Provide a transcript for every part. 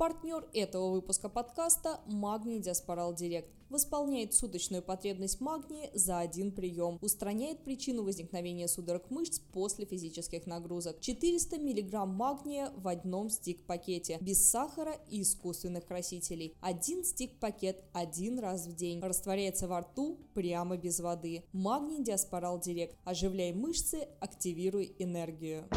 Партнер этого выпуска подкаста – Магний Диаспорал Директ. Восполняет суточную потребность магния за один прием. Устраняет причину возникновения судорог мышц после физических нагрузок. 400 мг магния в одном стик-пакете. Без сахара и искусственных красителей. Один стик-пакет один раз в день. Растворяется во рту прямо без воды. Магний Диаспорал Директ. Оживляй мышцы, активируй энергию.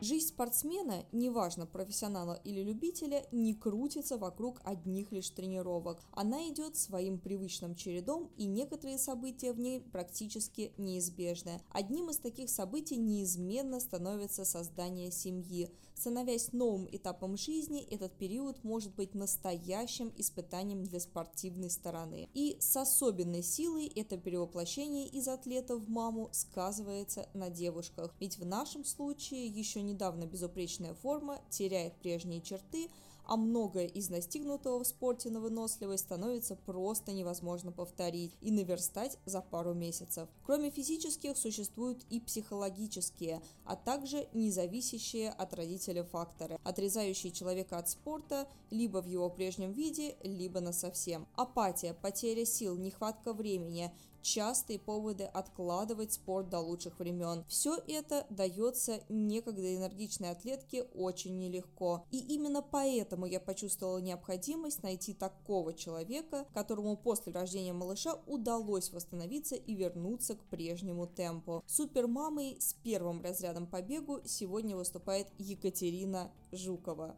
Жизнь спортсмена, неважно профессионала или любителя, не крутится вокруг одних лишь тренировок. Она идет своим привычным чередом, и некоторые события в ней практически неизбежны. Одним из таких событий неизменно становится создание семьи. Становясь новым этапом жизни, этот период может быть настоящим испытанием для спортивной стороны. И с особенной силой это перевоплощение из атлета в маму сказывается на девушках. Ведь в нашем случае еще недавно безупречная форма теряет прежние черты, а многое из достигнутого в спорте на выносливость становится просто невозможно повторить и наверстать за пару месяцев. Кроме физических существуют и психологические, а также независящие от родителя факторы, отрезающие человека от спорта либо в его прежнем виде, либо на совсем. Апатия, потеря сил, нехватка времени, частые поводы откладывать спорт до лучших времен. Все это дается некогда энергичной атлетке очень нелегко. И именно поэтому я почувствовала необходимость найти такого человека, которому после рождения малыша удалось восстановиться и вернуться к прежнему темпу. Супермамой с первым разрядом по бегу сегодня выступает Екатерина Жукова.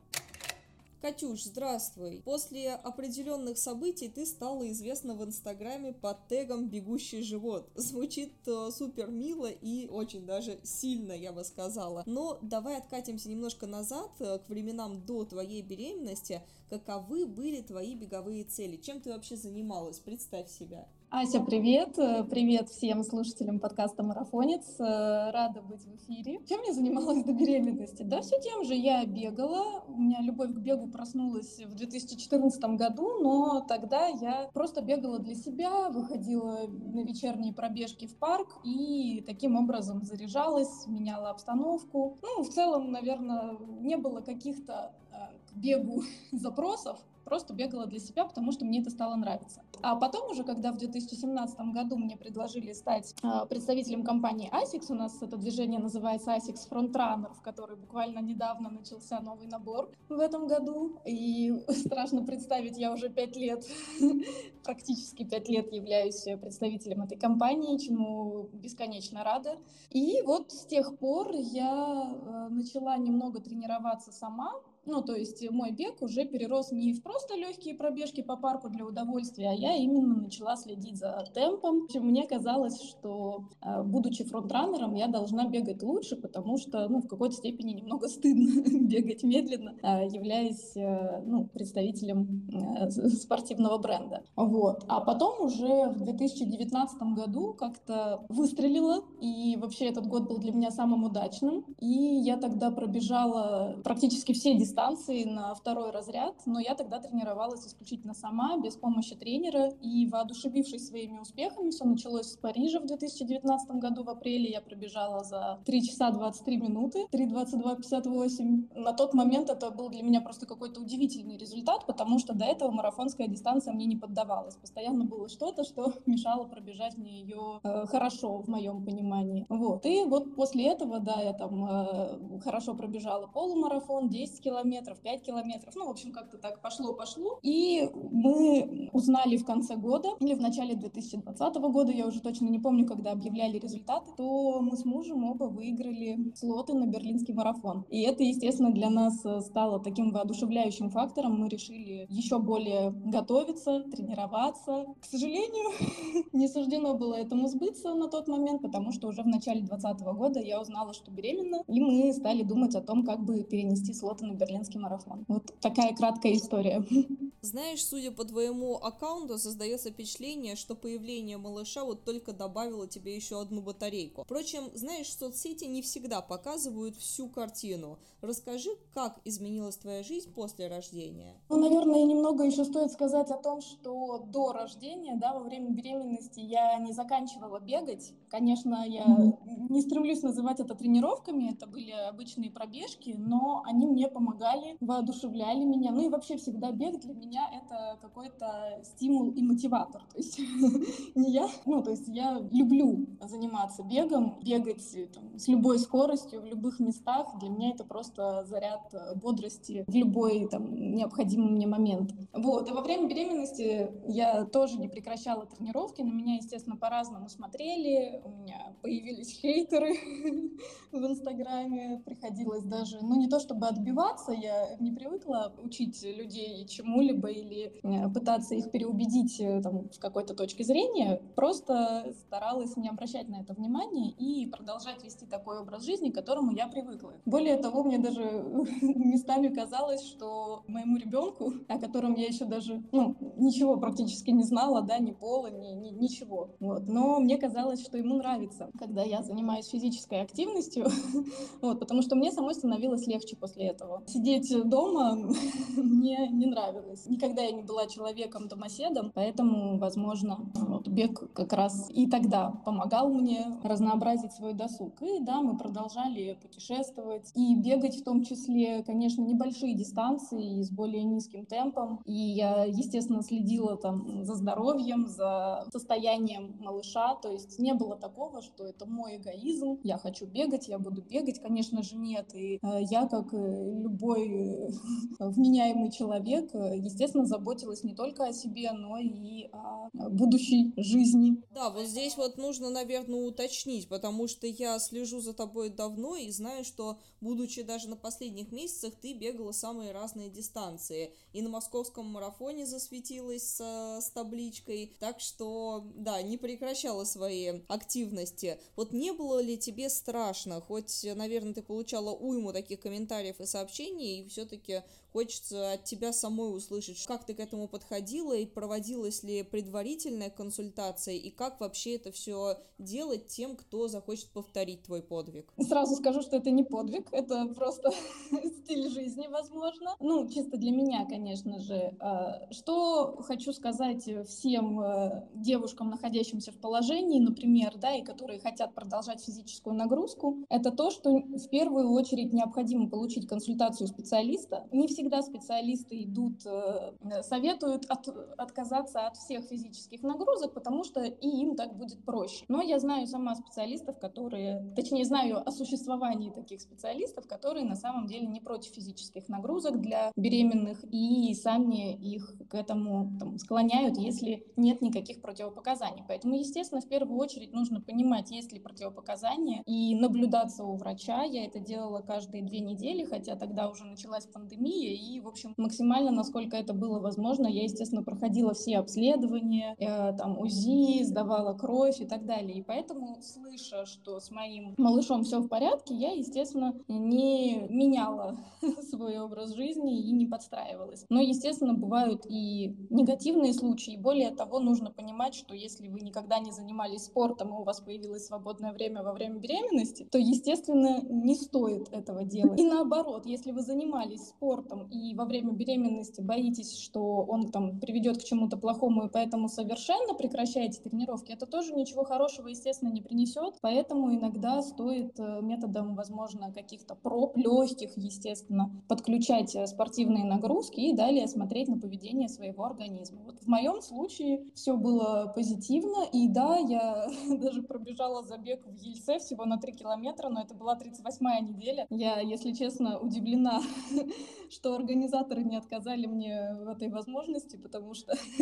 Катюш, здравствуй. После определенных событий ты стала известна в Инстаграме под тегом «Бегущий живот». Звучит э, супер мило и очень даже сильно, я бы сказала. Но давай откатимся немножко назад, э, к временам до твоей беременности. Каковы были твои беговые цели? Чем ты вообще занималась? Представь себя. Ася, привет! Привет всем слушателям подкаста «Марафонец». Рада быть в эфире. Чем я занималась до беременности? Да, все тем же. Я бегала. У меня любовь к бегу проснулась в 2014 году, но тогда я просто бегала для себя, выходила на вечерние пробежки в парк и таким образом заряжалась, меняла обстановку. Ну, в целом, наверное, не было каких-то э, к бегу запросов, просто бегала для себя, потому что мне это стало нравиться. А потом уже, когда в 2017 году мне предложили стать э, представителем компании ASICS, у нас это движение называется ASICS Frontrunner, в которой буквально недавно начался новый набор в этом году, и страшно представить, я уже пять лет, практически пять лет являюсь представителем этой компании, чему бесконечно рада. И вот с тех пор я э, начала немного тренироваться сама, ну, то есть мой бег уже перерос не в просто легкие пробежки по парку для удовольствия, а я именно начала следить за темпом. Мне казалось, что, э, будучи фронтранером, я должна бегать лучше, потому что, ну, в какой-то степени немного стыдно бегать медленно, э, являясь, э, ну, представителем спортивного бренда. Вот. А потом уже в 2019 году как-то выстрелила, и вообще этот год был для меня самым удачным. И я тогда пробежала практически все дистанции дистанции на второй разряд, но я тогда тренировалась исключительно сама, без помощи тренера, и воодушевившись своими успехами, все началось с Парижа в 2019 году, в апреле я пробежала за 3 часа 23 минуты, 3.22.58. На тот момент это был для меня просто какой-то удивительный результат, потому что до этого марафонская дистанция мне не поддавалась. Постоянно было что-то, что мешало пробежать мне ее э, хорошо, в моем понимании. Вот. И вот после этого, да, я там э, хорошо пробежала полумарафон, 10 километров, километров, 5 километров. Ну, в общем, как-то так пошло-пошло. И мы узнали в конце года, или в начале 2020 года, я уже точно не помню, когда объявляли результаты, то мы с мужем оба выиграли слоты на берлинский марафон. И это, естественно, для нас э, стало таким воодушевляющим фактором. Мы решили еще более готовиться, тренироваться. К сожалению, не суждено было этому сбыться на тот момент, потому что уже в начале 2020 года я узнала, что беременна, и мы стали думать о том, как бы перенести слоты на Берлин Берлинский марафон. Вот такая краткая история. Знаешь, судя по твоему аккаунту, создается впечатление, что появление малыша вот только добавило тебе еще одну батарейку. Впрочем, знаешь, соцсети не всегда показывают всю картину. Расскажи, как изменилась твоя жизнь после рождения? Ну, наверное, немного еще стоит сказать о том, что до рождения, да, во время беременности я не заканчивала бегать. Конечно, я не стремлюсь называть это тренировками, это были обычные пробежки, но они мне помогали, воодушевляли меня. Ну и вообще всегда бег для меня это какой-то стимул и мотиватор. То есть не я, ну то есть я люблю заниматься бегом, бегать там, с любой скоростью в любых местах. Для меня это просто заряд э, бодрости в любой там необходимый мне момент. Вот. И во время беременности я тоже не прекращала тренировки. На меня, естественно, по-разному смотрели. У меня появились хейтеры в Инстаграме. Приходилось даже, ну не то чтобы отбиваться, я не привыкла учить людей чему-либо или э, пытаться их переубедить э, там, в какой-то точке зрения. Просто старалась не обращать на это внимания и продолжать вести такой образ жизни, к которому я привыкла. Более того, мне даже местами казалось, что моему ребенку, о котором я еще даже ну, ничего практически не знала, да, ни пола, ни, ни ничего. Вот. Но мне казалось, что ему нравится, когда я занимаюсь физической активностью, вот, потому что мне самой становилось легче после этого. Сидеть дома мне не нравилось. Никогда я не была человеком-домоседом, поэтому, возможно, вот, бег как раз и тогда помогал мне разнообразить свой досуг. И да, мы продолжали путешествовать и бегать в том числе, конечно, небольшие дистанции и с более низким темпом. И я, естественно, следила там за здоровьем, за состоянием малыша. То есть не было такого, что это мой эгоизм, я хочу бегать, я буду бегать. Конечно же, нет. И э, я, как любой э, вменяемый человек, э, естественно, заботилась не только о себе, но и о будущей жизни. Да, вот здесь вот нужно, наверное, уточнить, потому что я слежу за тобой давно и знаю, что, будучи даже на последних месяцах, ты бегала самые разные дистанции. И на московском марафоне засветилась с, с табличкой, так что, да, не прекращала свои активности. Вот не было ли тебе страшно, хоть, наверное, ты получала уйму таких комментариев и сообщений, и все-таки Хочется от тебя самой услышать, как ты к этому подходила и проводилась ли предварительная консультация, и как вообще это все делать тем, кто захочет повторить твой подвиг. Сразу скажу, что это не подвиг, это просто стиль жизни, возможно. Ну, чисто для меня, конечно же. А, что хочу сказать всем э, девушкам, находящимся в положении, например, да, и которые хотят продолжать физическую нагрузку, это то, что в первую очередь необходимо получить консультацию специалиста. Не все всегда специалисты идут, э, советуют от, отказаться от всех физических нагрузок, потому что и им так будет проще. Но я знаю сама специалистов, которые, точнее, знаю о существовании таких специалистов, которые на самом деле не против физических нагрузок для беременных и сами их к этому там, склоняют, если нет никаких противопоказаний. Поэтому, естественно, в первую очередь нужно понимать, есть ли противопоказания и наблюдаться у врача. Я это делала каждые две недели, хотя тогда уже началась пандемия, и, в общем, максимально, насколько это было возможно, я, естественно, проходила все обследования, э, там, УЗИ, сдавала кровь и так далее. И поэтому, слыша, что с моим малышом все в порядке, я, естественно, не меняла свой образ жизни и не подстраивалась. Но, естественно, бывают и негативные случаи. Более того, нужно понимать, что если вы никогда не занимались спортом, и у вас появилось свободное время во время беременности, то, естественно, не стоит этого делать. И наоборот, если вы занимались спортом, и во время беременности боитесь, что он там приведет к чему-то плохому, и поэтому совершенно прекращаете тренировки, это тоже ничего хорошего, естественно, не принесет. Поэтому иногда стоит э, методом, возможно, каких-то проб, легких, естественно, подключать э, спортивные нагрузки и далее смотреть на поведение своего организма. Вот в моем случае все было позитивно, и да, я даже пробежала забег в Ельце всего на 3 километра, но это была 38-я неделя. Я, если честно, удивлена, что что организаторы не отказали мне в этой возможности, потому что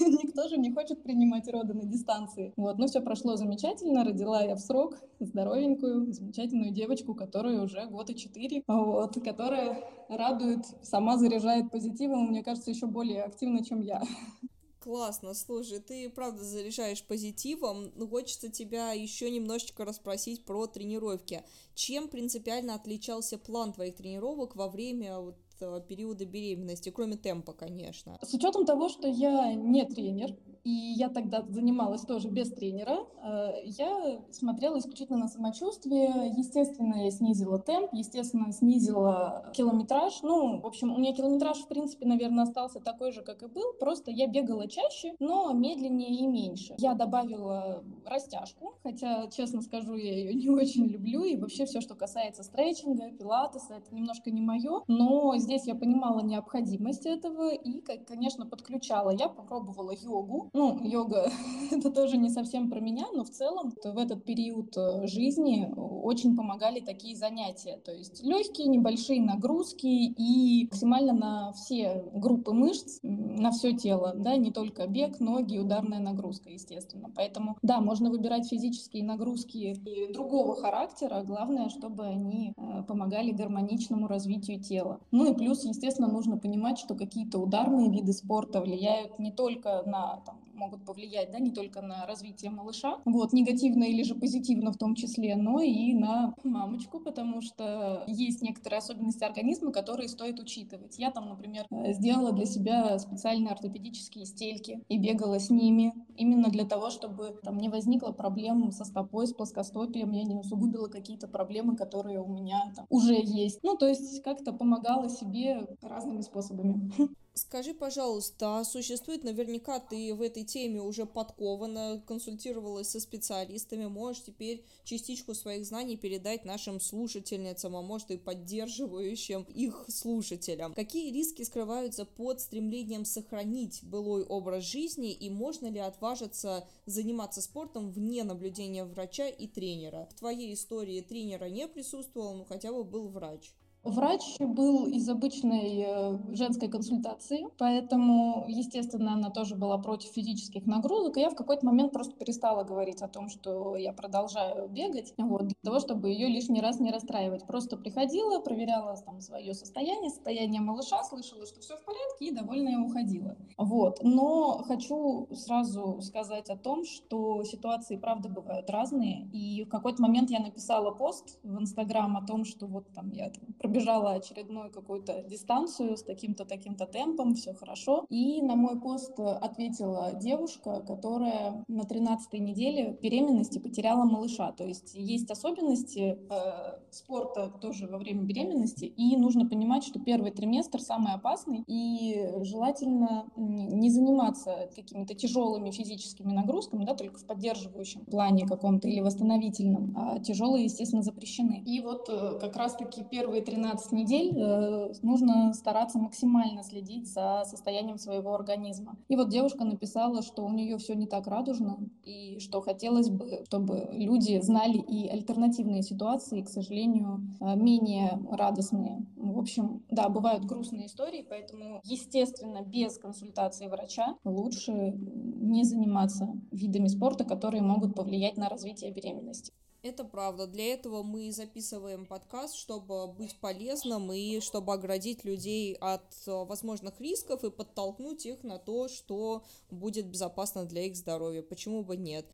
никто же не хочет принимать роды на дистанции. Вот, но все прошло замечательно, родила я в срок здоровенькую, замечательную девочку, которая уже год и четыре, вот, которая радует, сама заряжает позитивом, мне кажется, еще более активно, чем я. классно, слушай, ты правда заряжаешь позитивом, но хочется тебя еще немножечко расспросить про тренировки. Чем принципиально отличался план твоих тренировок во время э, периода беременности, кроме темпа, конечно? С учетом того, что я не тренер, и я тогда занималась тоже без тренера. Э, я смотрела исключительно на самочувствие. Естественно, я снизила темп, естественно, снизила километраж. Ну, в общем, у меня километраж, в принципе, наверное, остался такой же, как и был, просто я бегала чаще, но медленнее и меньше. Я добавила растяжку, хотя, честно скажу, я ее не очень люблю, и вообще все, что касается стретчинга, пилатеса, это немножко не мое, но здесь я понимала необходимость этого и, конечно, подключала. Я попробовала йогу, ну, йога это тоже не совсем про меня, но в целом в этот период э, жизни очень помогали такие занятия. То есть легкие, небольшие нагрузки и максимально на все группы мышц, на все тело, да, не только бег, ноги, ударная нагрузка, естественно. Поэтому, да, можно выбирать физические нагрузки и другого характера, главное, чтобы они э, помогали гармоничному развитию тела. Ну и плюс, естественно, нужно понимать, что какие-то ударные виды спорта влияют не только на там, могут повлиять, да, не только на развитие малыша, вот, негативно или же позитивно в том числе, но и на мамочку, потому что есть некоторые особенности организма, которые стоит учитывать. Я там, например, э, сделала для себя специальные ортопедические стельки и бегала с ними именно для того, чтобы там не возникло проблем со стопой, с плоскостопием, я не усугубила какие-то проблемы, которые у меня там уже есть. Ну, то есть как-то помогала себе разными способами. Скажи, пожалуйста, а существует, наверняка ты в этой теме уже подкована, консультировалась со специалистами, можешь теперь частичку своих знаний передать нашим слушательницам, а может и поддерживающим их слушателям. Какие риски скрываются под стремлением сохранить былой образ жизни и можно ли отважиться заниматься спортом вне наблюдения врача и тренера? В твоей истории тренера не присутствовал, но хотя бы был врач. Врач был из обычной э, женской консультации, поэтому, естественно, она тоже была против физических нагрузок. И я в какой-то момент просто перестала говорить о том, что я продолжаю бегать, вот, для того, чтобы ее лишний раз не расстраивать. Просто приходила, проверяла там свое состояние, состояние малыша, слышала, что все в порядке, и довольная уходила. Вот. Но хочу сразу сказать о том, что ситуации, правда, бывают разные. И в какой-то момент я написала пост в Инстаграм о том, что вот там я там, пробежала очередную какую-то дистанцию с таким-то, таким-то темпом, все хорошо. И на мой пост ответила девушка, которая на 13-й неделе беременности потеряла малыша. То есть есть особенности э, спорта тоже во время беременности, и нужно понимать, что первый триместр самый опасный, и желательно не заниматься какими-то тяжелыми физическими нагрузками, да, только в поддерживающем плане каком-то или восстановительном, а тяжелые, естественно, запрещены. И вот э, как раз-таки первые 13 12 недель э, нужно стараться максимально следить за состоянием своего организма. И вот девушка написала, что у нее все не так радужно, и что хотелось бы, чтобы люди знали и альтернативные ситуации, к сожалению, э, менее радостные. В общем, да, бывают грустные истории, поэтому, естественно, без консультации врача лучше не заниматься видами спорта, которые могут повлиять на развитие беременности. Это правда. Для этого мы записываем подкаст, чтобы быть полезным и чтобы оградить людей от э, возможных рисков и подтолкнуть их на то, что будет безопасно для их здоровья. Почему бы нет?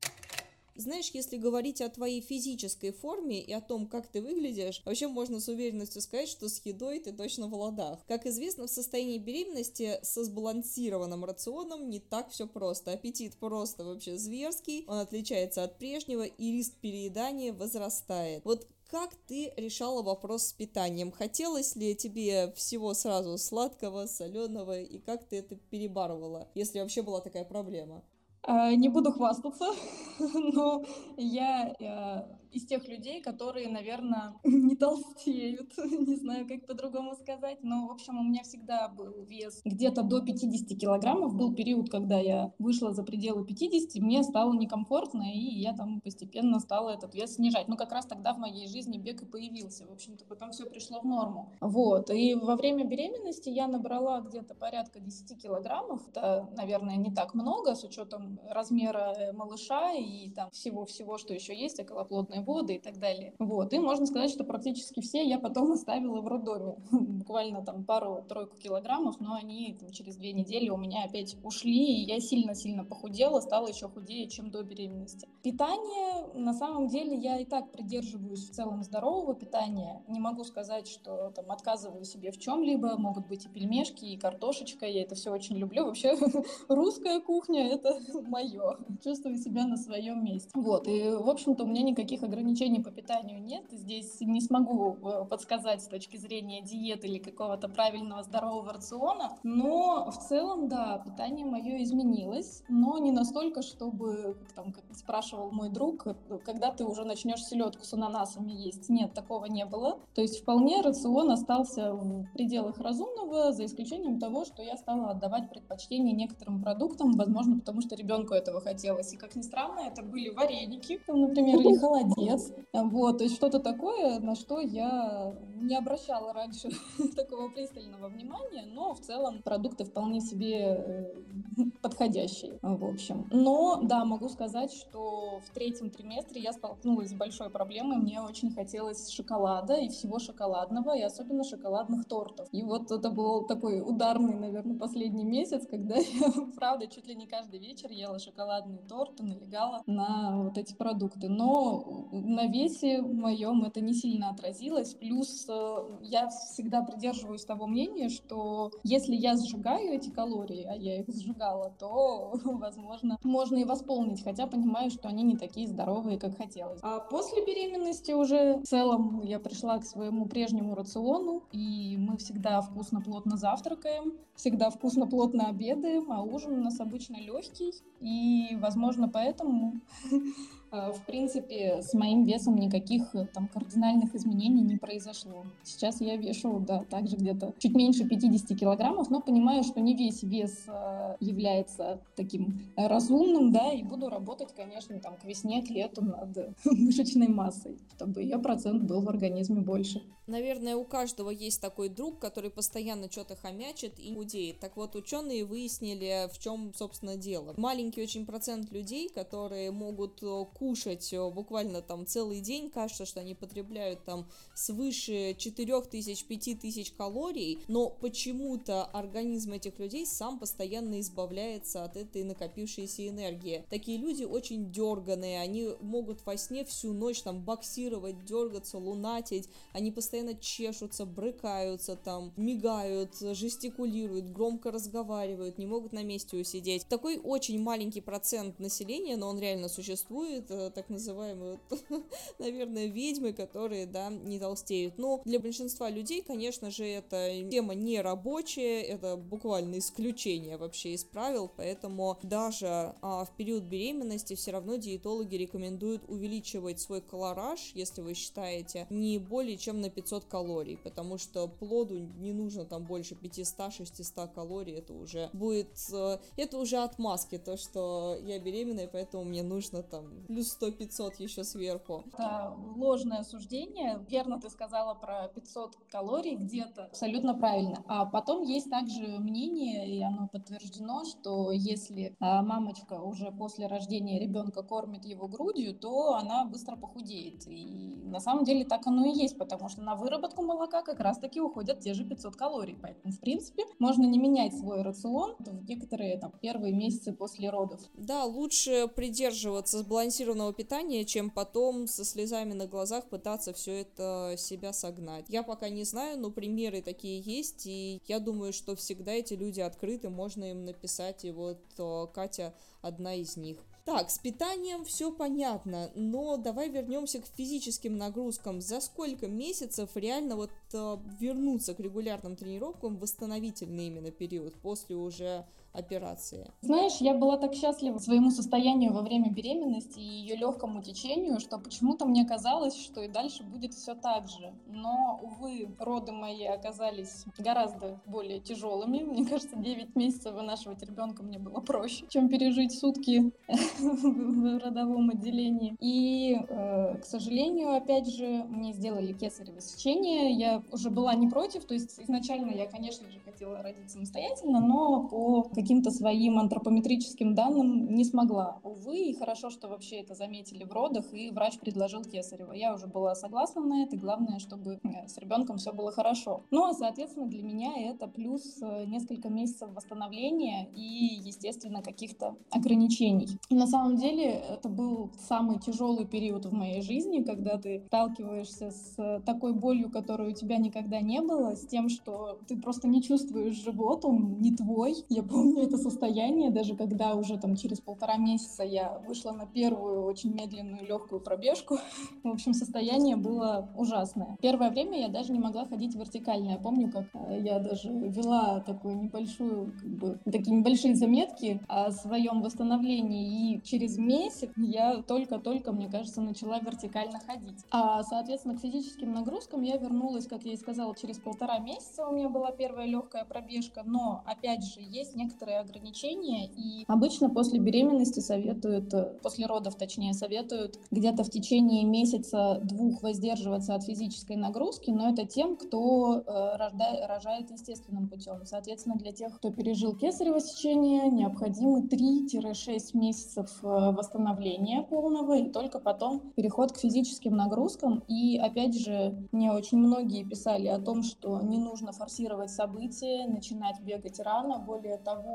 Знаешь, если говорить о твоей физической форме и о том, как ты выглядишь, вообще можно с уверенностью сказать, что с едой ты точно в ладах. Как известно, в состоянии беременности со сбалансированным рационом не так все просто. Аппетит просто вообще зверский, он отличается от прежнего, и риск переедания возрастает. Вот как ты решала вопрос с питанием? Хотелось ли тебе всего сразу сладкого, соленого, и как ты это перебарывала, если вообще была такая проблема? А, не буду хвастаться, но я э, из тех людей, которые, наверное, не толстеют, не знаю, как по-другому сказать, но, в общем, у меня всегда был вес где-то до 50 килограммов. Был период, когда я вышла за пределы 50, мне стало некомфортно, и я там постепенно стала этот вес снижать. Ну, как раз тогда в моей жизни бег и появился. В общем-то, потом все пришло в норму. Вот. И во время беременности я набрала где-то порядка 10 килограммов. Это, наверное, не так много с учетом размера малыша и там всего-всего, что еще есть, околоплодные года и так далее. Вот. И можно сказать, что практически все я потом оставила в роддоме. Буквально там пару-тройку килограммов, но они там, через две недели у меня опять ушли, и я сильно-сильно похудела, стала еще худее, чем до беременности. Питание, на самом деле, я и так придерживаюсь в целом здорового питания. Не могу сказать, что там отказываю себе в чем-либо. Могут быть и пельмешки, и картошечка. Я это все очень люблю. Вообще русская кухня — это мое. Чувствую себя на своем месте. Вот. И, в общем-то, у меня никаких ограничений по питанию нет. Здесь не смогу э, подсказать с точки зрения диеты или какого-то правильного здорового рациона. Но в целом, да, питание мое изменилось, но не настолько, чтобы, там, как спрашивал мой друг, когда ты уже начнешь селедку с ананасами есть. Нет, такого не было. То есть вполне рацион остался в пределах разумного, за исключением того, что я стала отдавать предпочтение некоторым продуктам, возможно, потому что ребенку этого хотелось. И, как ни странно, это были вареники, там, например, или холодец. Вот, то есть что-то такое, на что я не обращала раньше такого пристального внимания, но в целом продукты вполне себе э, подходящие, в общем. Но, да, могу сказать, что в третьем триместре я столкнулась с большой проблемой. Мне очень хотелось шоколада и всего шоколадного, и особенно шоколадных тортов. И вот это был такой ударный, наверное, последний месяц, когда я, правда, чуть ли не каждый вечер ела шоколадные торты, налегала на вот эти продукты. Но на весе моем это не сильно отразилось. Плюс э, я всегда придерживаюсь того мнения, что если я сжигаю эти калории, а я их сжигала, то, возможно, можно и восполнить, хотя понимаю, что они не такие здоровые, как хотелось. А после беременности уже в целом я пришла к своему прежнему рациону, и мы всегда вкусно, плотно завтракаем, всегда вкусно, плотно обедаем, а ужин у нас обычно легкий, и, возможно, поэтому в принципе, с моим весом никаких э, там кардинальных изменений не произошло. Сейчас я вешу, да, также где-то чуть меньше 50 килограммов, но понимаю, что не весь вес э, является таким разумным, да, и буду работать, конечно, там к весне, к лету над мышечной массой, чтобы ее процент был в организме больше. Наверное, у каждого есть такой друг, который постоянно что-то хомячит и худеет. Так вот, ученые выяснили, в чем, собственно, дело. Маленький очень процент людей, которые могут кушать э, буквально там целый день, кажется, что они потребляют там свыше 4000-5000 тысяч калорий, но почему-то организм этих людей сам постоянно избавляется от этой накопившейся энергии. Такие люди очень дерганые, они могут во сне всю ночь там боксировать, дергаться, лунатить, они постоянно чешутся, брыкаются там, мигают, жестикулируют, громко разговаривают, не могут на месте усидеть. Такой очень маленький процент населения, но он реально существует, это так называемые, наверное, ведьмы, которые, да, не толстеют. Но для большинства людей, конечно же, эта тема не рабочая, это буквально исключение вообще из правил, поэтому даже а, в период беременности все равно диетологи рекомендуют увеличивать свой колораж, если вы считаете, не более чем на 500 калорий, потому что плоду не нужно там больше 500-600 калорий, это уже будет, э, это уже отмазки, то, что я беременная, поэтому мне нужно там плюс 100-500 еще сверху. Это ложное суждение. Верно ты сказала про 500 калорий где-то. Абсолютно правильно. А потом есть также мнение, и оно подтверждено, что если а, мамочка уже после рождения ребенка кормит его грудью, то она быстро похудеет. И на самом деле так оно и есть, потому что на выработку молока как раз-таки уходят те же 500 калорий. Поэтому, в принципе, можно не менять свой рацион в некоторые там, первые месяцы после родов. Да, лучше придерживаться сбалансированного сбалансированного питания, чем потом со слезами на глазах пытаться все это себя согнать. Я пока не знаю, но примеры такие есть, и я думаю, что всегда эти люди открыты, можно им написать, и вот э, Катя одна из них. Так, с питанием все понятно, но давай вернемся к физическим нагрузкам. За сколько месяцев реально вот э, вернуться к регулярным тренировкам восстановительный именно период после уже операции? Знаешь, я была так счастлива своему состоянию во время беременности и ее легкому течению, что почему-то мне казалось, что и дальше будет все так же. Но, увы, роды мои оказались гораздо более тяжелыми. Мне кажется, 9 месяцев вынашивать ребенка мне было проще, чем пережить сутки в родовом отделении. И, э, к сожалению, опять же, мне сделали кесарево сечение. Я уже была не против, то есть изначально я, конечно же, хотела родить самостоятельно, но по каким-то своим антропометрическим данным не смогла. Увы, и хорошо, что вообще это заметили в родах, и врач предложил кесарево. Я уже была согласна на это, главное, чтобы э, с ребенком все было хорошо. Ну, а, соответственно, для меня это плюс э, несколько месяцев восстановления и, естественно, каких-то ограничений. И на самом деле это был самый тяжелый период в моей жизни, когда ты сталкиваешься с такой болью, которой у тебя никогда не было, с тем, что ты просто не чувствуешь живот, он не твой. Я помню это состояние, даже когда уже там через полтора месяца я вышла на первую очень медленную легкую пробежку. В общем, состояние было ужасное. Первое время я даже не могла ходить вертикально. Я помню, как э, я даже вела такую небольшую, как бы, такие небольшие заметки о своем восстановлении. И через месяц я только-только, мне кажется, начала вертикально ходить. А, соответственно, к физическим нагрузкам я вернулась, как я и сказала, через полтора месяца у меня была первая легкая пробежка. Но, опять же, есть некоторые ограничения. И обычно после беременности советуют, э, после родов, точнее, советуют где-то в течение месяца-двух воздерживаться от физической нагрузки, но это тем, кто э, рожда, рожает естественным путем. Соответственно, для тех, кто пережил кесарево сечение, необходимы 3-6 месяцев э, восстановления полного, и только потом переход к физическим нагрузкам. И опять же, мне очень многие писали о том, что не нужно форсировать события, начинать бегать рано. Более того,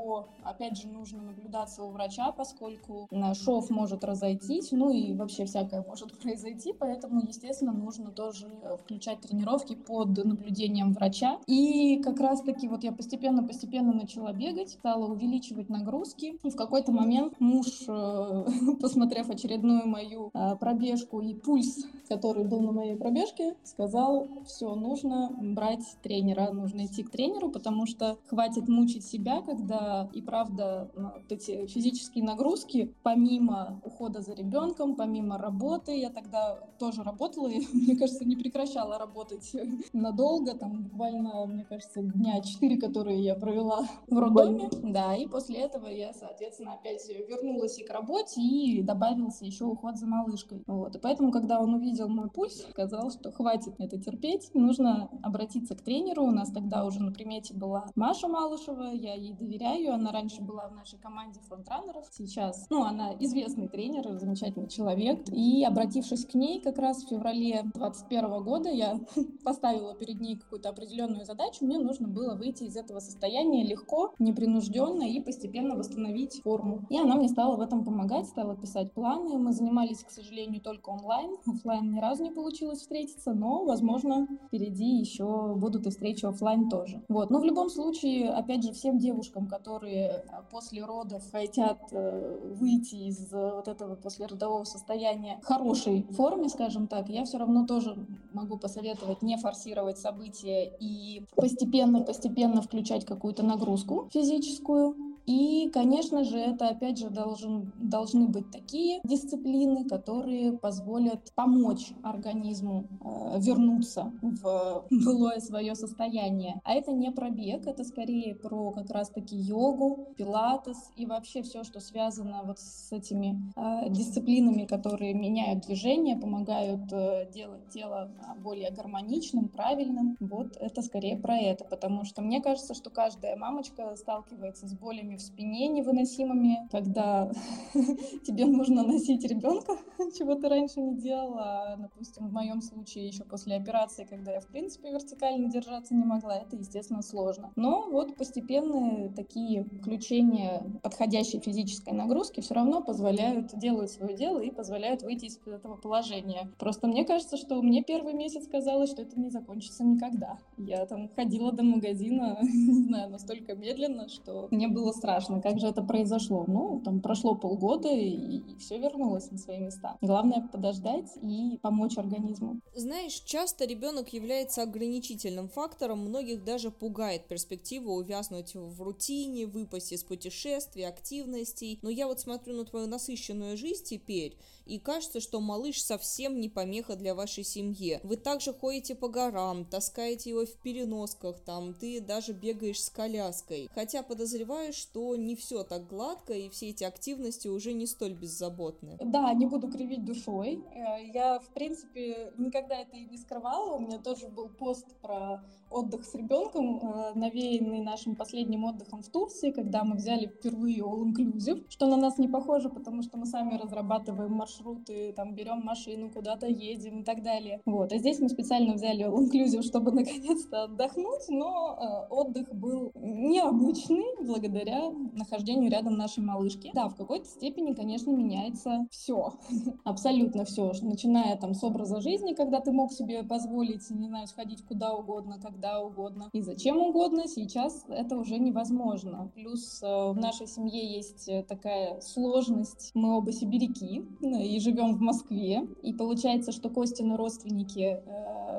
опять же, нужно наблюдаться у врача, поскольку шов может разойтись, ну и вообще всякое может произойти, поэтому, естественно, нужно тоже включать тренировки под наблюдением врача. И как раз-таки вот я постепенно-постепенно начала бегать, стала увеличивать нагрузки, и в какой-то момент муж, э, посмотрев очередную мою э, пробежку и пульс, который был на моей пробежке, сказал, все, нужно брать тренера, нужно идти к тренеру, потому что хватит мучить себя, когда и правда вот эти физические нагрузки, помимо ухода за ребенком, помимо работы, я тогда тоже работала, и, мне кажется, не прекращала работать надолго, там буквально, мне кажется, дня четыре, которые я провела в роддоме, да, и после этого я, соответственно, опять вернулась и к работе, и добавился еще уход за малышкой, вот, и поэтому, когда он увидел мой пульс, сказал, что хватит это терпеть, нужно обратиться к тренеру, у нас тогда уже на примете была Маша Малышева, я ей доверяю, она раньше была в нашей команде фронтранеров, сейчас, ну, она известный тренер, замечательный человек, и обратившись к ней как раз в феврале 2021 года, я поставила перед ней какую-то определенную задачу, мне нужно было выйти из этого состояния легко, непринужденно и постепенно восстановить форму. И она мне стала в этом помогать, стала писать планы. Мы занимались, к сожалению, только онлайн. Оффлайн ни разу не получилось встретиться, но, возможно, впереди еще будут и встречи офлайн тоже. Вот. Но в любом случае, опять же, всем девушкам, которые а, после родов хотят э, выйти из э, вот этого послеродового состояния в хорошей форме, скажем так, я все равно тоже могу посоветовать не форсировать события и постепенно-постепенно включать какую-то нагрузку физическую, и, конечно же, это, опять же, должен, должны быть такие дисциплины, которые позволят помочь организму э, вернуться в былое свое состояние. А это не про бег, это скорее про как раз-таки йогу, пилатес и вообще все, что связано вот с этими э, дисциплинами, которые меняют движение, помогают э, делать тело более гармоничным, правильным. Вот это скорее про это, потому что мне кажется, что каждая мамочка сталкивается с болями болями в спине невыносимыми, когда тебе нужно носить ребенка, чего ты раньше не делала. Допустим, в моем случае еще после операции, когда я в принципе вертикально держаться не могла, это, естественно, сложно. Но вот постепенные такие включения подходящей физической нагрузки все равно позволяют, делают свое дело и позволяют выйти из этого положения. Просто мне кажется, что мне первый месяц казалось, что это не закончится никогда. Я там ходила до магазина, не знаю, настолько медленно, что мне было страшно, как же это произошло. Ну, там прошло полгода, и, и все вернулось на свои места. Главное подождать и помочь организму. Знаешь, часто ребенок является ограничительным фактором, многих даже пугает перспектива увязнуть в рутине, выпасть из путешествий, активностей. Но я вот смотрю на твою насыщенную жизнь теперь, и кажется, что малыш совсем не помеха для вашей семьи. Вы также ходите по горам, таскаете его в переносках, там ты даже бегаешь с коляской. Хотя подозреваю, что что не все так гладко, и все эти активности уже не столь беззаботны. Да, не буду кривить душой. Э, я, в принципе, никогда это и не скрывала. У меня тоже был пост про отдых с ребенком, э, навеянный нашим последним отдыхом в Турции, когда мы взяли впервые all-inclusive, что на нас не похоже, потому что мы сами разрабатываем маршруты, там берем машину, куда-то едем и так далее. Вот. А здесь мы специально взяли all-inclusive, чтобы наконец-то отдохнуть, но э, отдых был необычный благодаря нахождению рядом нашей малышки. Да, в какой-то степени, конечно, меняется все, абсолютно все, начиная там с образа жизни, когда ты мог себе позволить, не знаю, сходить куда угодно, когда когда угодно и зачем угодно, сейчас это уже невозможно. Плюс э, в нашей семье есть э, такая сложность. Мы оба сибиряки э, и живем в Москве. И получается, что Костины родственники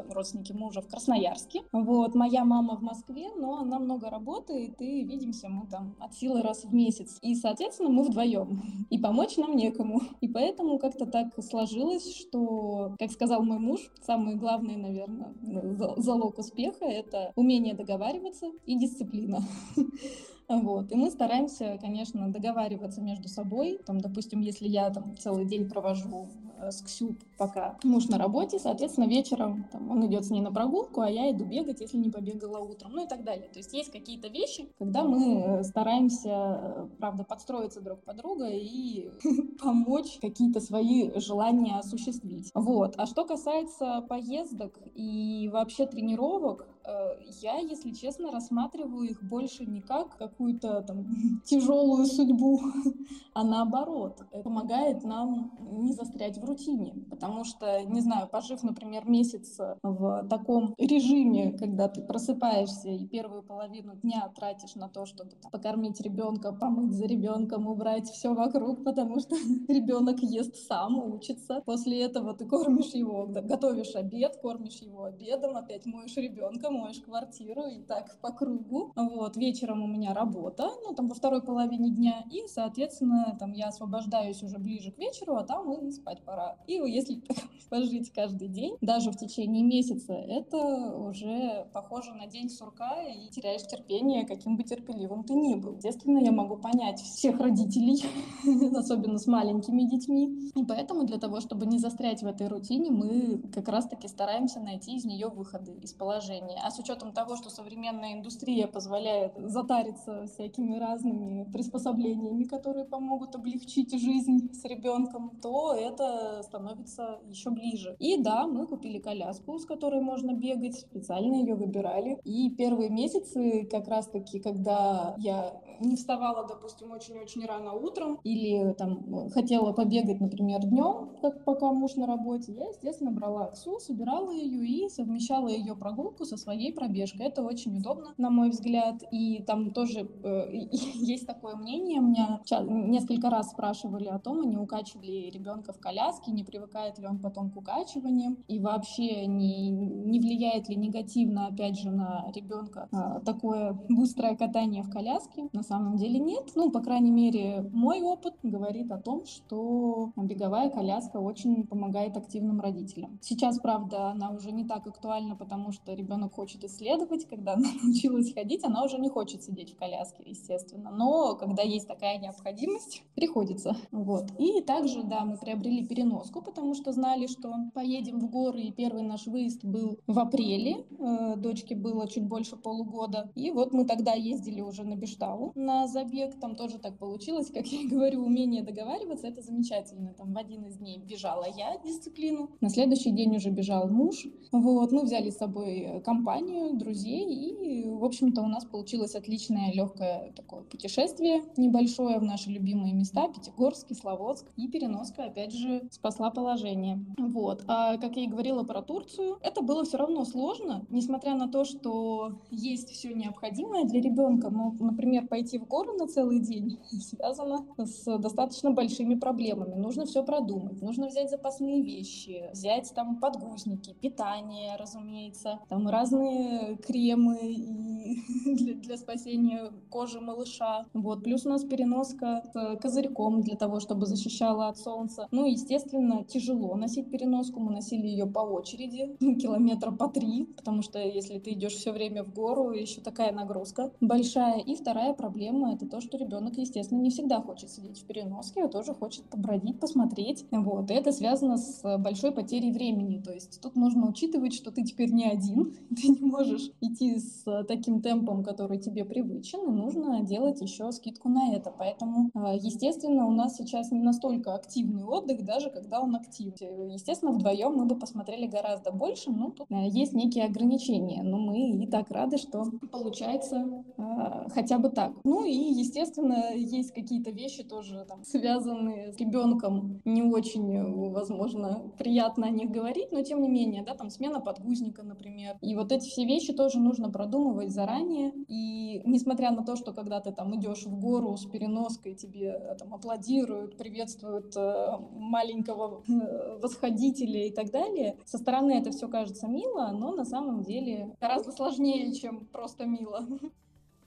родственники мужа в Красноярске. Вот, моя мама в Москве, но она много работает, и видимся мы там от силы раз в месяц. И, соответственно, мы вдвоем. И помочь нам некому. И поэтому как-то так сложилось, что, как сказал мой муж, самый главный, наверное, залог успеха — это умение договариваться и дисциплина. Вот. И мы стараемся, конечно, договариваться между собой. Там, допустим, если я там целый день провожу э, с Ксю, пока муж на работе, соответственно, вечером там, он идет с ней на прогулку, а я иду бегать, если не побегала утром, ну и так далее. То есть есть какие-то вещи, когда мы э, стараемся, э, правда, подстроиться друг под друга и помочь какие-то свои желания осуществить. Вот. А что касается поездок и вообще тренировок, я, если честно, рассматриваю их больше не как какую-то там тяжелую судьбу, а наоборот, помогает нам не застрять в рутине. Потому что, не знаю, пожив, например, месяц в таком режиме, когда ты просыпаешься и первую половину дня тратишь на то, чтобы там, покормить ребенка, помыть за ребенком, убрать все вокруг, потому что ребенок ест сам, учится. После этого ты кормишь его, готовишь обед, кормишь его обедом, опять моешь ребенка, моешь квартиру и так по кругу. Вот, вечером у меня работа, ну, там, во второй половине дня, и, соответственно, там, я освобождаюсь уже ближе к вечеру, а там и спать пора. И если пожить каждый день, даже в течение месяца, это уже похоже на день сурка, и теряешь терпение, каким бы терпеливым ты ни был. Естественно, я могу понять всех родителей, особенно с маленькими детьми, и поэтому для того, чтобы не застрять в этой рутине, мы как раз-таки стараемся найти из нее выходы из положения. А с учетом того, что современная индустрия позволяет затариться всякими разными приспособлениями, которые помогут облегчить жизнь с ребенком, то это становится еще ближе. И да, мы купили коляску, с которой можно бегать, специально ее выбирали. И первые месяцы, как раз-таки, когда я не вставала, допустим, очень-очень рано утром или там хотела побегать, например, днем, как пока муж на работе, я, естественно, брала Аксу, собирала ее и совмещала ее прогулку со своей пробежкой. Это очень удобно, на мой взгляд. И там тоже э, есть такое мнение. Меня несколько раз спрашивали о том, не укачивали ли ребенка в коляске, не привыкает ли он потом к укачиваниям, и вообще не, не влияет ли негативно, опять же, на ребенка э, такое быстрое катание в коляске. На самом деле нет. Ну, по крайней мере, мой опыт говорит о том, что беговая коляска очень помогает активным родителям. Сейчас, правда, она уже не так актуальна, потому что ребенок хочет исследовать. Когда она научилась ходить, она уже не хочет сидеть в коляске, естественно. Но когда есть такая необходимость, приходится. Вот. И также, да, мы приобрели переноску, потому что знали, что поедем в горы, и первый наш выезд был в апреле. Э, дочке было чуть больше полугода. И вот мы тогда ездили уже на Бештау на забег. Там тоже так получилось, как я говорю, умение договариваться, это замечательно. Там в один из дней бежала я дисциплину, на следующий день уже бежал муж. Вот, мы взяли с собой компанию, друзей, и, в общем-то, у нас получилось отличное легкое такое путешествие небольшое в наши любимые места, Пятигорск, Кисловодск, и переноска, опять же, спасла положение. Вот. А как я и говорила про Турцию, это было все равно сложно, несмотря на то, что есть все необходимое для ребенка. Ну, например, пойти в горы на целый день связано с достаточно большими проблемами. Нужно все продумать, нужно взять запасные вещи, взять там подгузники, питание, разумеется, там разные кремы и для, для спасения кожи малыша. Вот. Плюс у нас переноска с козырьком для того, чтобы защищала от солнца. Ну, естественно, тяжело носить переноску. Мы носили ее по очереди, километра по три, потому что если ты идешь все время в гору, еще такая нагрузка большая. И вторая проблема проблема это то, что ребенок, естественно, не всегда хочет сидеть в переноске, а тоже хочет побродить, посмотреть. Вот. И это связано с большой потерей времени. То есть тут нужно учитывать, что ты теперь не один, ты не можешь идти с таким темпом, который тебе привычен, и нужно делать еще скидку на это. Поэтому, а, естественно, у нас сейчас не настолько активный отдых, даже когда он активен. Естественно, вдвоем мы бы посмотрели гораздо больше, но тут а, есть некие ограничения. Но мы и так рады, что получается э, хотя бы так. Ну и, естественно, есть какие-то вещи тоже там, связанные с ребенком. Не очень, возможно, приятно о них говорить, но тем не менее, да, там смена подгузника, например. И вот эти все вещи тоже нужно продумывать заранее. И несмотря на то, что когда ты там идешь в гору с переноской, тебе э, там аплодируют, приветствуют э, маленького э, восходителя и так далее, со стороны это все кажется мило, но на самом деле гораздо сложнее, чем просто мило.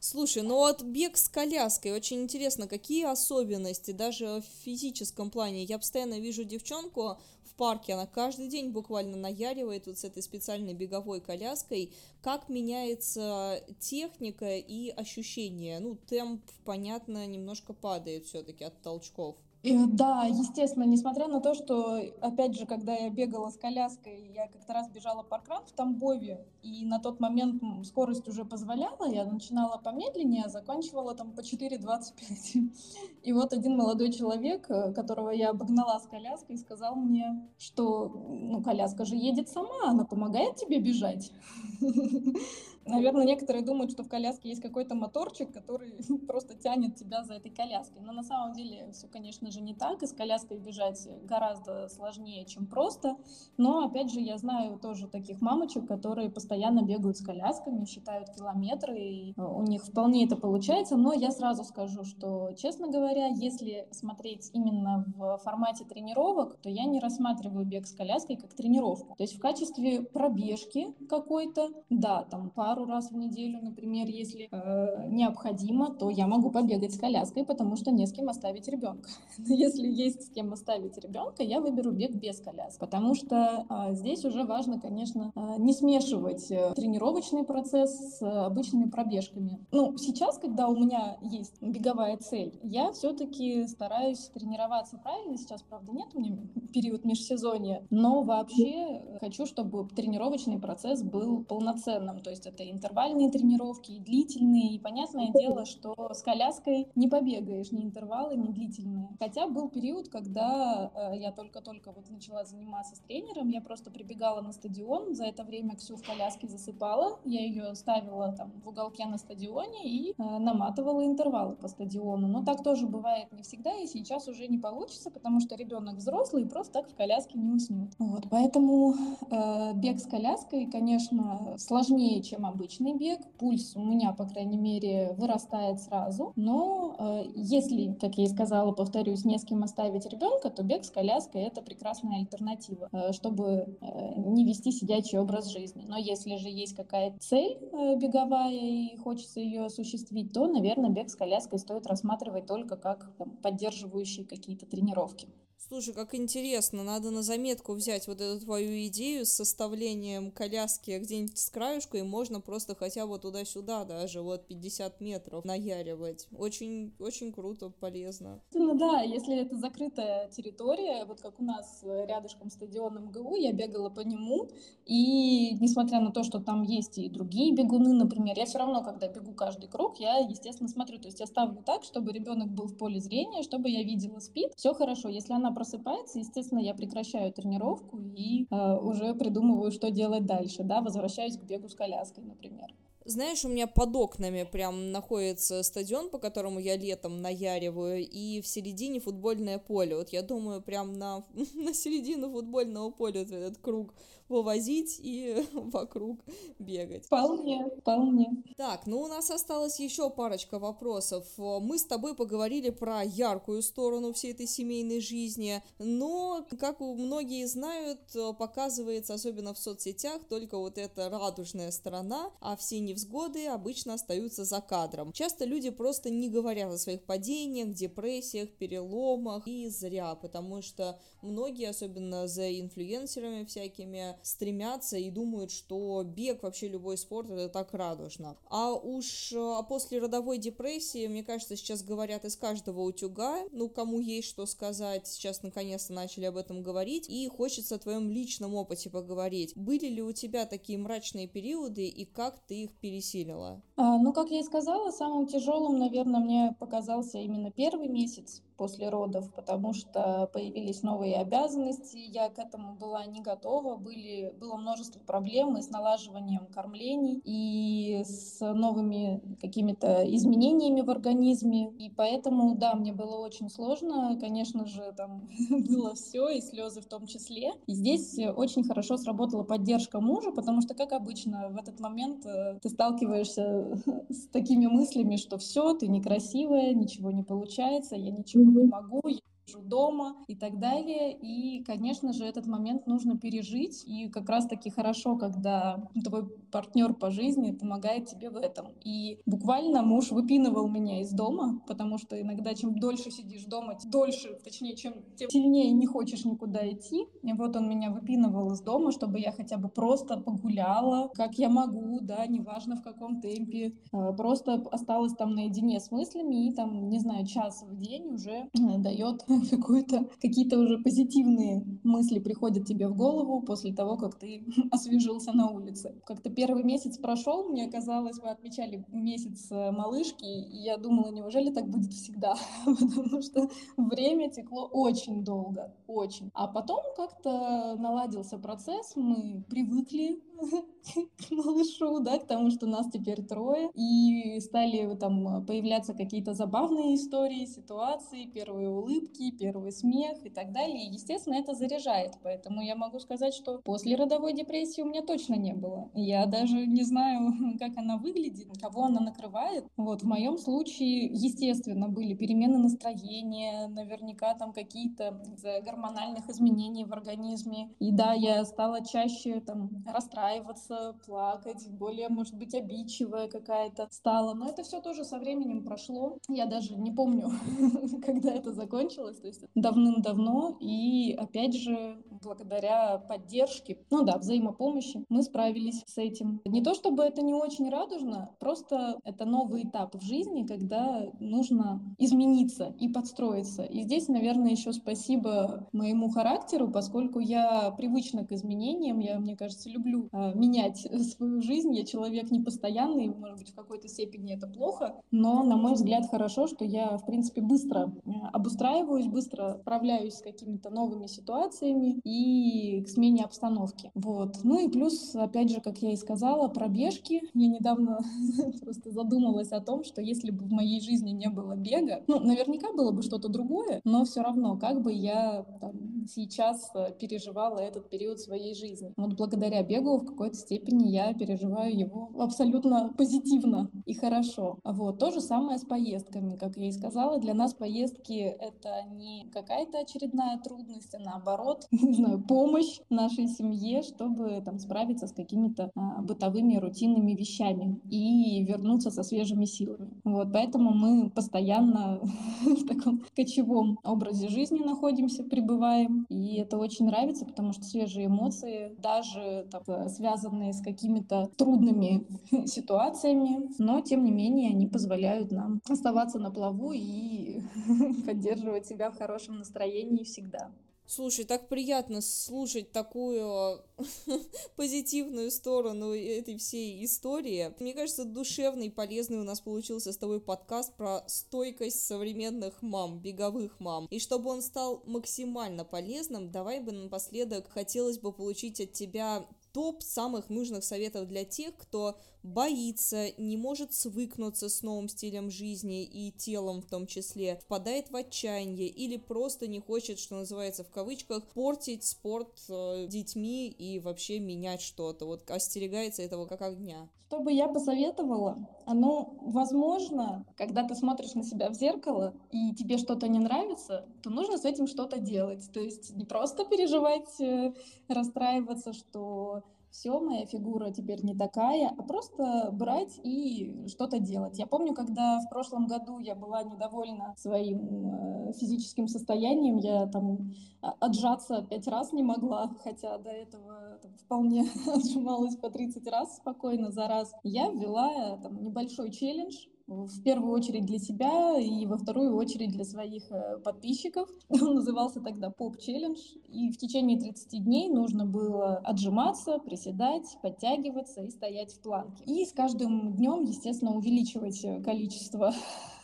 Слушай, ну вот бег с коляской, очень интересно, какие особенности даже в физическом плане? Я постоянно вижу девчонку в парке, она каждый день буквально наяривает вот с этой специальной беговой коляской. Как меняется техника и ощущения? Ну, темп, понятно, немножко падает все-таки от толчков. Да, естественно, несмотря на то, что, опять же, когда я бегала с коляской, я как-то раз бежала паркран в Тамбове, и на тот момент скорость уже позволяла, я начинала помедленнее, а заканчивала там по 4.25. И вот один молодой человек, э, которого я обогнала с коляской, сказал мне, что ну, коляска же едет сама, она помогает тебе бежать. Наверное, некоторые думают, что в коляске есть какой-то моторчик, который просто тянет тебя за этой коляской. Но на самом деле все, конечно же, не так. И с коляской бежать гораздо сложнее, чем просто. Но, опять же, я знаю тоже таких мамочек, которые постоянно бегают с колясками, считают километры, и у них вполне это получается. Но я сразу скажу, что, честно говоря, если смотреть именно в формате тренировок, то я не рассматриваю бег с коляской как тренировку. То есть в качестве пробежки какой-то, да, там пару пару раз в неделю, например, если э, необходимо, то я могу побегать с коляской, потому что не с кем оставить ребенка. Но если есть с кем оставить ребенка, я выберу бег без коляски, потому что э, здесь уже важно, конечно, э, не смешивать э, тренировочный процесс с э, обычными пробежками. Ну, сейчас, когда у меня есть беговая цель, я все-таки стараюсь тренироваться правильно. Сейчас, правда, нет у меня период межсезонья, но вообще хочу, чтобы тренировочный процесс был полноценным. То есть это интервальные тренировки, и длительные. И понятное дело, что с коляской не побегаешь ни интервалы, ни длительные. Хотя был период, когда э, я только-только вот начала заниматься с тренером, я просто прибегала на стадион, за это время Ксю в коляске засыпала, я ее ставила там в уголке на стадионе и э, наматывала интервалы по стадиону. Но так тоже бывает не всегда, и сейчас уже не получится, потому что ребенок взрослый и просто так в коляске не уснет. Вот, поэтому э, бег с коляской, конечно, сложнее, чем обычный бег. Пульс у меня, по крайней мере, вырастает сразу. Но э, если, как я и сказала, повторюсь, не с кем оставить ребенка, то бег с коляской это прекрасная альтернатива, э, чтобы э, не вести сидячий образ жизни. Но если же есть какая-то цель э, беговая и хочется ее осуществить, то, наверное, бег с коляской стоит рассматривать только как там, поддерживающие какие-то тренировки. Слушай, как интересно, надо на заметку взять вот эту твою идею с составлением коляски где-нибудь с краюшку, и можно просто хотя бы туда-сюда даже вот 50 метров наяривать. Очень, очень круто, полезно. Ну да, если это закрытая территория, вот как у нас рядышком стадион МГУ, я бегала по нему, и несмотря на то, что там есть и другие бегуны, например, я все равно, когда бегу каждый круг, я, естественно, смотрю, то есть я ставлю так, чтобы ребенок был в поле зрения, чтобы я видела спид, все хорошо. Если она просыпается, естественно, я прекращаю тренировку и э, уже придумываю, что делать дальше, да, возвращаюсь к бегу с коляской, например. Знаешь, у меня под окнами прям находится стадион, по которому я летом наяриваю, и в середине футбольное поле. Вот я думаю, прям на, на середину футбольного поля этот круг вывозить и вокруг бегать. Вполне, вполне. Так, ну у нас осталось еще парочка вопросов. Мы с тобой поговорили про яркую сторону всей этой семейной жизни, но, как многие знают, показывается, особенно в соцсетях, только вот эта радужная сторона, а все не невзгоды обычно остаются за кадром. Часто люди просто не говорят о своих падениях, депрессиях, переломах, и зря, потому что многие, особенно за инфлюенсерами всякими, стремятся и думают, что бег, вообще любой спорт, это так радужно. А уж о послеродовой депрессии, мне кажется, сейчас говорят из каждого утюга, ну, кому есть что сказать, сейчас наконец-то начали об этом говорить, и хочется о твоем личном опыте поговорить. Были ли у тебя такие мрачные периоды, и как ты их пересилила? А, ну, как я и сказала, самым тяжелым, наверное, мне показался именно первый месяц после родов, потому что появились новые обязанности, я к этому была не готова, были, было множество проблем и с налаживанием кормлений, и с новыми какими-то изменениями в организме, и поэтому, да, мне было очень сложно, конечно же, там было все, и слезы в том числе, и здесь очень хорошо сработала поддержка мужа, потому что, как обычно, в этот момент э, ты сталкиваешься с такими мыслями, что все, ты некрасивая, ничего не получается, я ничего не могу, я дома и так далее. И, конечно же, этот момент нужно пережить. И как раз-таки хорошо, когда твой партнер по жизни помогает тебе в этом. И буквально муж выпинывал меня из дома, потому что иногда чем дольше сидишь дома, дольше, точнее, чем тем сильнее не хочешь никуда идти. И вот он меня выпинывал из дома, чтобы я хотя бы просто погуляла, как я могу, да, неважно в каком темпе. А, просто осталась там наедине с мыслями и там, не знаю, час в день уже дает какую-то, какие-то уже позитивные мысли приходят тебе в голову после того, как ты освежился на улице. Как-то первый месяц прошел, мне казалось, мы отмечали месяц э, малышки, и я думала, неужели так будет всегда? Потому что время текло очень долго, очень. А потом как-то наладился процесс, мы привыкли малышу, да, к тому, что нас теперь трое, и стали там появляться какие-то забавные истории, ситуации, первые улыбки, первый смех и так далее. И, естественно, это заряжает, поэтому я могу сказать, что после родовой депрессии у меня точно не было. Я даже не знаю, как она выглядит, кого она накрывает. Вот, в моем случае, естественно, были перемены настроения, наверняка там какие-то гормональных изменений в организме. И да, я стала чаще там расстраиваться расстраиваться, плакать, более, может быть, обидчивая какая-то стала. Но это все тоже со временем прошло. Я даже не помню, когда это закончилось, то есть давным-давно. И опять же, благодаря поддержке, ну да, взаимопомощи, мы справились с этим. Не то чтобы это не очень радужно, просто это новый этап в жизни, когда нужно измениться и подстроиться. И здесь, наверное, еще спасибо моему характеру, поскольку я привычна к изменениям, я, мне кажется, люблю э, менять свою жизнь. Я человек непостоянный, может быть, в какой-то степени это плохо, но, на мой взгляд, хорошо, что я, в принципе, быстро э, обустраиваюсь, быстро справляюсь с какими-то новыми ситуациями и к смене обстановки. Вот. Ну и плюс, опять же, как я и сказала, пробежки. Я недавно просто задумалась о том, что если бы в моей жизни не было бега, ну, наверняка было бы что-то другое, но все равно, как бы я там, сейчас э, переживала этот период своей жизни. Вот благодаря бегу в какой-то степени я переживаю его абсолютно позитивно и хорошо. Вот. То же самое с поездками, как я и сказала. Для нас поездки — это не какая-то очередная трудность, а наоборот, знаю, помощь нашей семье, чтобы там справиться с какими-то а, бытовыми рутинными вещами и вернуться со свежими силами. Вот, поэтому мы постоянно в таком кочевом образе жизни находимся, пребываем, и это очень нравится, потому что свежие эмоции, даже там, связанные с какими-то трудными ситуациями, но тем не менее они позволяют нам оставаться на плаву и поддерживать себя в хорошем настроении всегда. Слушай, так приятно слушать такую позитивную сторону этой всей истории. Мне кажется, душевный и полезный у нас получился с тобой подкаст про стойкость современных мам, беговых мам. И чтобы он стал максимально полезным, давай бы напоследок хотелось бы получить от тебя топ самых нужных советов для тех, кто боится, не может свыкнуться с новым стилем жизни и телом в том числе, впадает в отчаяние или просто не хочет, что называется в кавычках, портить спорт э, детьми и вообще менять что-то. Вот остерегается этого как огня. Что бы я посоветовала? Оно, возможно, когда ты смотришь на себя в зеркало и тебе что-то не нравится, то нужно с этим что-то делать. То есть не просто переживать, э, расстраиваться, что все, моя фигура теперь не такая, а просто брать и что-то делать. Я помню, когда в прошлом году я была недовольна своим э, физическим состоянием, я там а, отжаться пять раз не могла, хотя до этого там, вполне отжималась по 30 раз спокойно за раз. Я ввела там, небольшой челлендж, в первую очередь для себя и во вторую очередь для своих э, подписчиков. Он назывался тогда Поп Челлендж. И в течение 30 дней нужно было отжиматься, приседать, подтягиваться и стоять в планке. И с каждым днем, естественно, увеличивать количество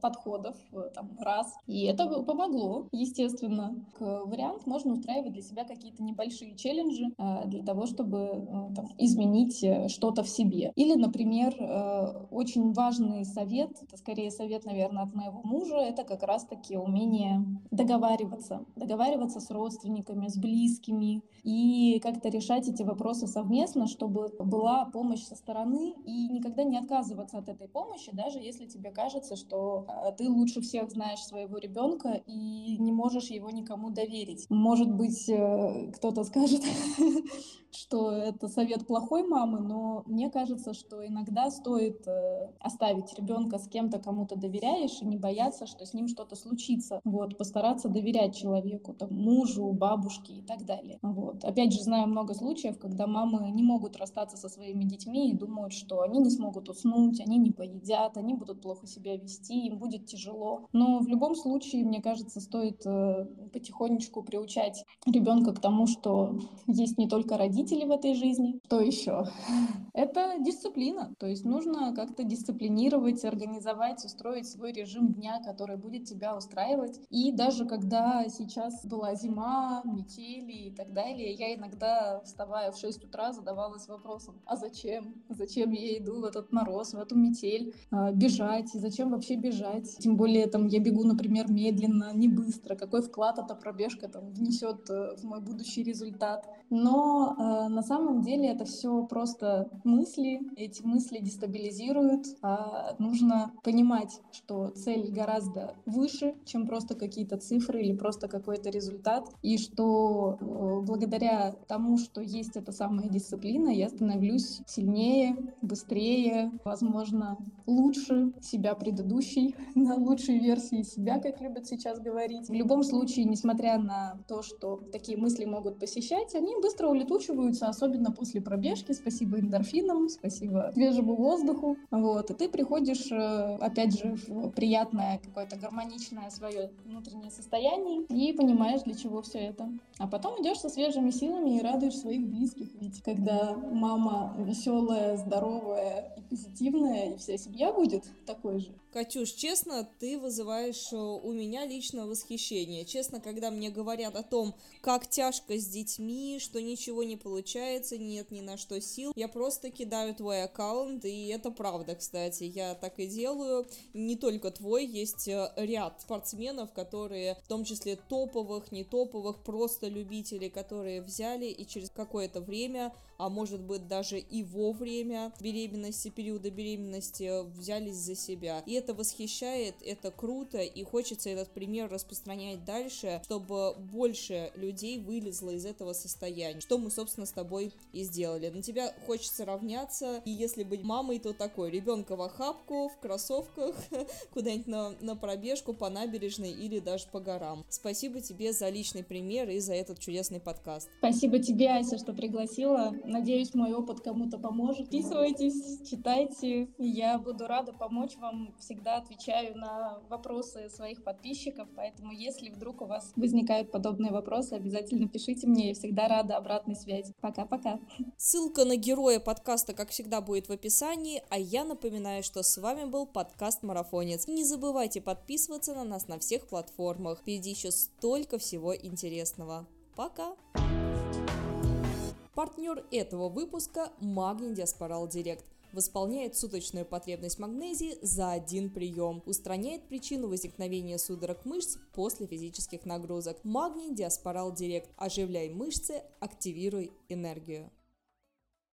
подходов э, там, раз. И это помогло, естественно. Вариант можно устраивать для себя какие-то небольшие челленджи э, для того, чтобы там, изменить что-то в себе. Или, например, очень важный совет, это скорее совет, наверное, от моего мужа, это как раз-таки умение договариваться. Договариваться с родственниками, с близкими и как-то решать эти вопросы совместно, чтобы была помощь со стороны и никогда не отказываться от этой помощи, даже если тебе кажется, что а, ты лучше всех знаешь своего ребенка и не можешь его никому доверить. Может быть, э, кто-то скажет, что это совет плохой мамы, но мне кажется, что иногда стоит э, оставить ребенка с кем-то, кому то доверяешь, и не бояться, что с ним что-то случится. Вот, постараться доверять человеку, там, мужу, бабушке и так далее. Вот. Опять же, знаю много случаев, когда мамы не могут расстаться со своими детьми и думают, что они не смогут уснуть, они не поедят, они будут плохо себя вести, им будет тяжело. Но в любом случае, мне кажется, стоит э, потихонечку приучать ребенка к тому, что есть не только родители, родители в этой жизни. Что еще? Это дисциплина. То есть нужно как-то дисциплинировать, организовать, устроить свой режим дня, который будет тебя устраивать. И даже когда сейчас была зима, метели и так далее, я иногда, вставая в 6 утра, задавалась вопросом, а зачем? Зачем я иду в этот мороз, в эту метель, а, бежать? И зачем вообще бежать? Тем более там я бегу, например, медленно, не быстро. Какой вклад эта пробежка там внесет э, в мой будущий результат? Но э, на самом деле это все просто мысли, эти мысли дестабилизируют, а нужно понимать, что цель гораздо выше, чем просто какие-то цифры или просто какой-то результат, и что э, благодаря тому, что есть эта самая дисциплина, я становлюсь сильнее, быстрее, возможно, лучше себя предыдущей, на лучшей версии себя, как любят сейчас говорить. В любом случае, несмотря на то, что такие мысли могут посещать, они быстро улетучиваются, чувствуется, особенно после пробежки. Спасибо эндорфинам, спасибо свежему воздуху. Вот. И ты приходишь, э, опять же, в приятное, какое-то гармоничное свое внутреннее состояние и понимаешь, для чего все это. А потом идешь со свежими силами и радуешь своих близких. Ведь когда мама веселая, здоровая и позитивная, и вся семья будет такой же. Катюш, честно, ты вызываешь э, у меня лично восхищение. Честно, когда мне говорят о том, как тяжко с детьми, что ничего не получается, нет ни на что сил, я просто кидаю твой аккаунт, и это правда, кстати. Я так и делаю. Не только твой, есть э, ряд спортсменов, которые, в том числе топовых, не топовых, просто любителей, которые взяли и через какое-то время, а может быть даже и во время беременности, периода беременности, взялись за себя. И это это восхищает, это круто, и хочется этот пример распространять дальше, чтобы больше людей вылезло из этого состояния. Что мы, собственно, с тобой и сделали. На тебя хочется равняться, и если быть мамой, то такой, ребенка в охапку, в кроссовках, куда-нибудь на, на пробежку по набережной или даже по горам. Спасибо тебе за личный пример и за этот чудесный подкаст. Спасибо тебе, Ася, что пригласила. Надеюсь, мой опыт кому-то поможет. Подписывайтесь, читайте. Я буду рада помочь вам всегда всегда отвечаю на вопросы своих подписчиков, поэтому если вдруг у вас возникают подобные вопросы, обязательно пишите мне, я всегда рада обратной связи. Пока-пока. Ссылка на героя подкаста, как всегда, будет в описании, а я напоминаю, что с вами был подкаст Марафонец. Не забывайте подписываться на нас на всех платформах, впереди еще столько всего интересного. Пока! Партнер этого выпуска – Магний Диаспорал Директ восполняет суточную потребность магнезии за один прием, устраняет причину возникновения судорог мышц после физических нагрузок. Магний Диаспорал Директ. Оживляй мышцы, активируй энергию.